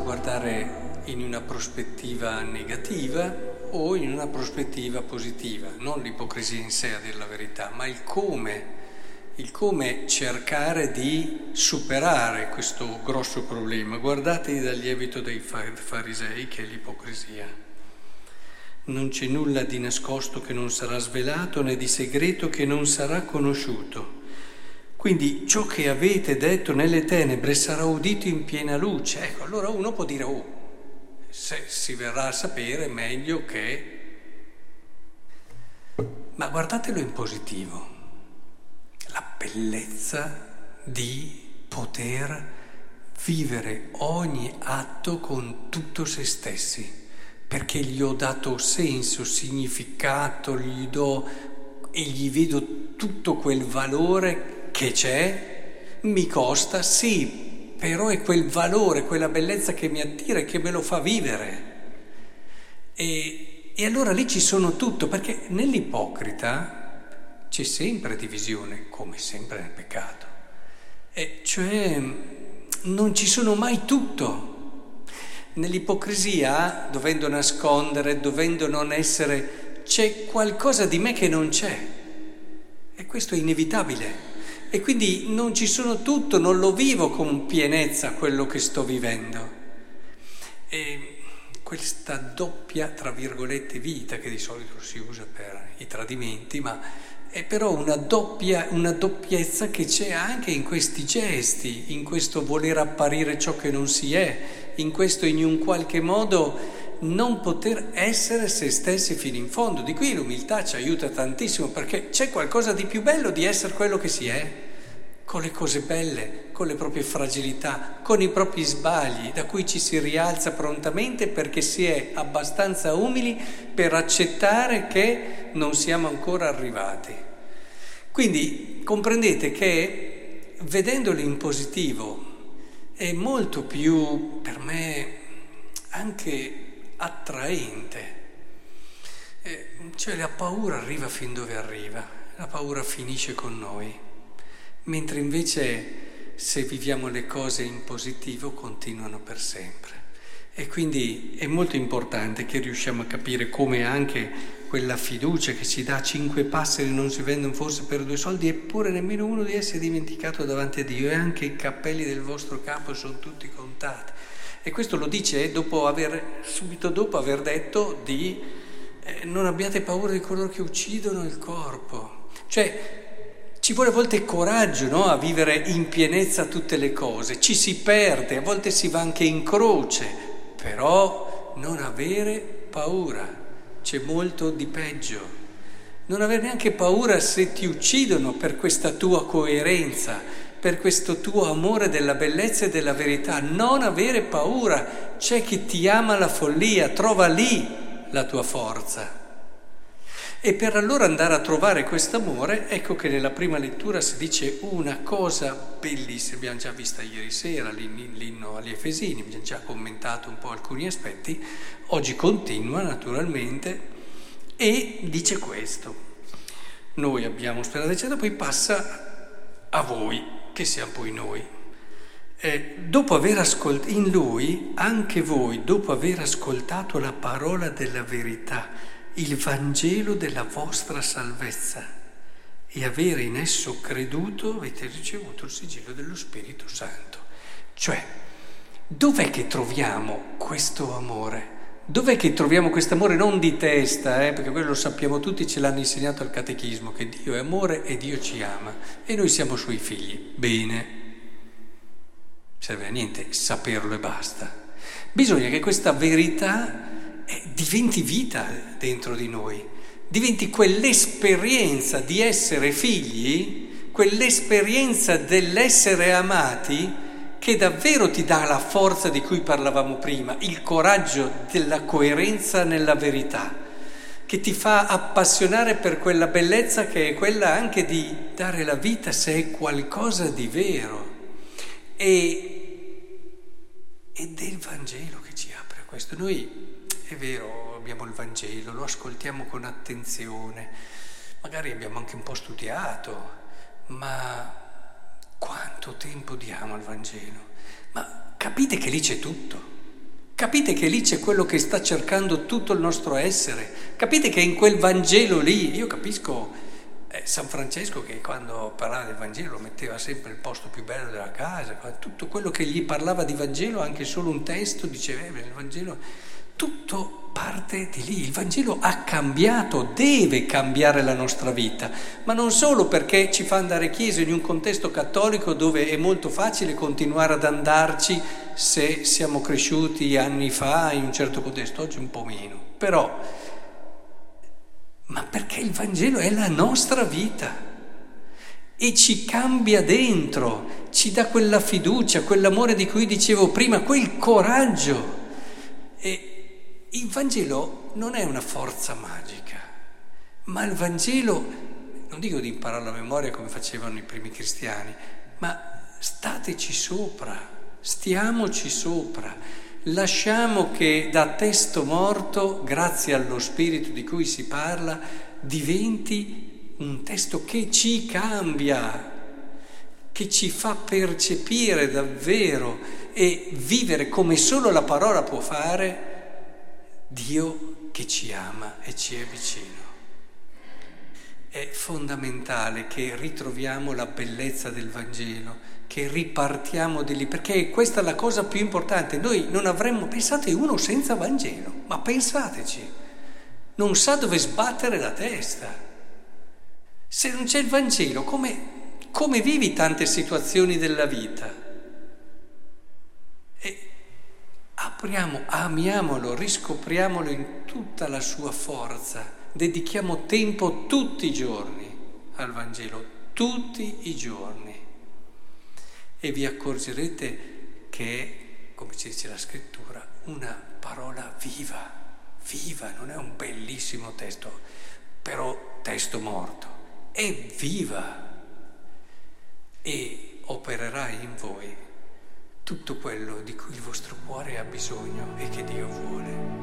guardare in una prospettiva negativa o in una prospettiva positiva, non l'ipocrisia in sé a dire la verità, ma il come, il come cercare di superare questo grosso problema. Guardate dal lievito dei farisei che è l'ipocrisia. Non c'è nulla di nascosto che non sarà svelato né di segreto che non sarà conosciuto. Quindi ciò che avete detto nelle tenebre sarà udito in piena luce. Ecco, allora uno può dire, oh, se si verrà a sapere meglio che... Ma guardatelo in positivo, la bellezza di poter vivere ogni atto con tutto se stessi, perché gli ho dato senso, significato, gli do e gli vedo tutto quel valore che c'è, mi costa, sì, però è quel valore, quella bellezza che mi attira e che me lo fa vivere. E, e allora lì ci sono tutto, perché nell'ipocrita c'è sempre divisione, come sempre nel peccato. E cioè non ci sono mai tutto. Nell'ipocrisia, dovendo nascondere, dovendo non essere, c'è qualcosa di me che non c'è. E questo è inevitabile. E quindi non ci sono tutto, non lo vivo con pienezza quello che sto vivendo. E questa doppia, tra virgolette, vita che di solito si usa per i tradimenti, ma è però una, doppia, una doppiezza che c'è anche in questi gesti, in questo voler apparire ciò che non si è, in questo in un qualche modo non poter essere se stessi fino in fondo. Di qui l'umiltà ci aiuta tantissimo perché c'è qualcosa di più bello di essere quello che si è, con le cose belle, con le proprie fragilità, con i propri sbagli, da cui ci si rialza prontamente perché si è abbastanza umili per accettare che non siamo ancora arrivati. Quindi comprendete che vedendolo in positivo è molto più per me anche attraente. Eh, cioè la paura arriva fin dove arriva, la paura finisce con noi, mentre invece se viviamo le cose in positivo continuano per sempre. E quindi è molto importante che riusciamo a capire come anche quella fiducia che ci dà cinque passeri non si vendono forse per due soldi, eppure nemmeno uno di essi è dimenticato davanti a Dio e anche i cappelli del vostro capo sono tutti contati. E questo lo dice dopo aver, subito dopo aver detto di eh, non abbiate paura di coloro che uccidono il corpo. Cioè ci vuole a volte coraggio no? a vivere in pienezza tutte le cose, ci si perde, a volte si va anche in croce, però non avere paura, c'è molto di peggio. Non avere neanche paura se ti uccidono per questa tua coerenza, per questo tuo amore della bellezza e della verità. Non avere paura, c'è chi ti ama la follia, trova lì la tua forza. E per allora andare a trovare questo amore, ecco che nella prima lettura si dice una cosa bellissima, abbiamo già vista ieri sera l'inno agli Efesini, abbiamo già commentato un po' alcuni aspetti, oggi continua naturalmente e dice questo. Noi abbiamo sperato, eccetera, poi passa a voi che siamo poi noi. Eh, dopo aver ascoltato, in lui, anche voi, dopo aver ascoltato la parola della verità, il Vangelo della vostra salvezza, e avere in esso creduto, avete ricevuto il sigillo dello Spirito Santo. Cioè, dov'è che troviamo questo amore? Dov'è che troviamo questo amore non di testa, eh? perché quello lo sappiamo tutti, ce l'hanno insegnato al catechismo, che Dio è amore e Dio ci ama e noi siamo suoi figli. Bene, serve a niente saperlo e basta. Bisogna che questa verità eh, diventi vita dentro di noi, diventi quell'esperienza di essere figli, quell'esperienza dell'essere amati che davvero ti dà la forza di cui parlavamo prima, il coraggio della coerenza nella verità, che ti fa appassionare per quella bellezza che è quella anche di dare la vita se è qualcosa di vero. E, ed è il Vangelo che ci apre a questo. Noi, è vero, abbiamo il Vangelo, lo ascoltiamo con attenzione, magari abbiamo anche un po' studiato, ma quanto tempo diamo al Vangelo? Ma capite che lì c'è tutto. Capite che lì c'è quello che sta cercando tutto il nostro essere. Capite che in quel Vangelo lì, io capisco eh, San Francesco che quando parlava del Vangelo lo metteva sempre al posto più bello della casa, tutto quello che gli parlava di Vangelo, anche solo un testo, diceva, eh, il Vangelo, tutto parte di lì. Il Vangelo ha cambiato, deve cambiare la nostra vita, ma non solo perché ci fa andare chiesa in un contesto cattolico dove è molto facile continuare ad andarci se siamo cresciuti anni fa in un certo contesto, oggi un po' meno, però ma perché il Vangelo è la nostra vita e ci cambia dentro, ci dà quella fiducia, quell'amore di cui dicevo prima, quel coraggio. E il Vangelo non è una forza magica, ma il Vangelo, non dico di imparare la memoria come facevano i primi cristiani, ma stateci sopra, stiamoci sopra lasciamo che da testo morto, grazie allo spirito di cui si parla, diventi un testo che ci cambia, che ci fa percepire davvero e vivere come solo la parola può fare Dio che ci ama e ci è vicino. È fondamentale che ritroviamo la bellezza del Vangelo che ripartiamo di lì, perché questa è la cosa più importante. Noi non avremmo, pensate uno senza Vangelo, ma pensateci, non sa dove sbattere la testa. Se non c'è il Vangelo, come, come vivi tante situazioni della vita? E apriamo, amiamolo, riscopriamolo in tutta la sua forza, dedichiamo tempo tutti i giorni al Vangelo, tutti i giorni. E vi accorgerete che come ci dice la scrittura, una parola viva, viva, non è un bellissimo testo, però testo morto, è viva. E opererà in voi tutto quello di cui vostro cuore ha bisogno e che Dio vuole.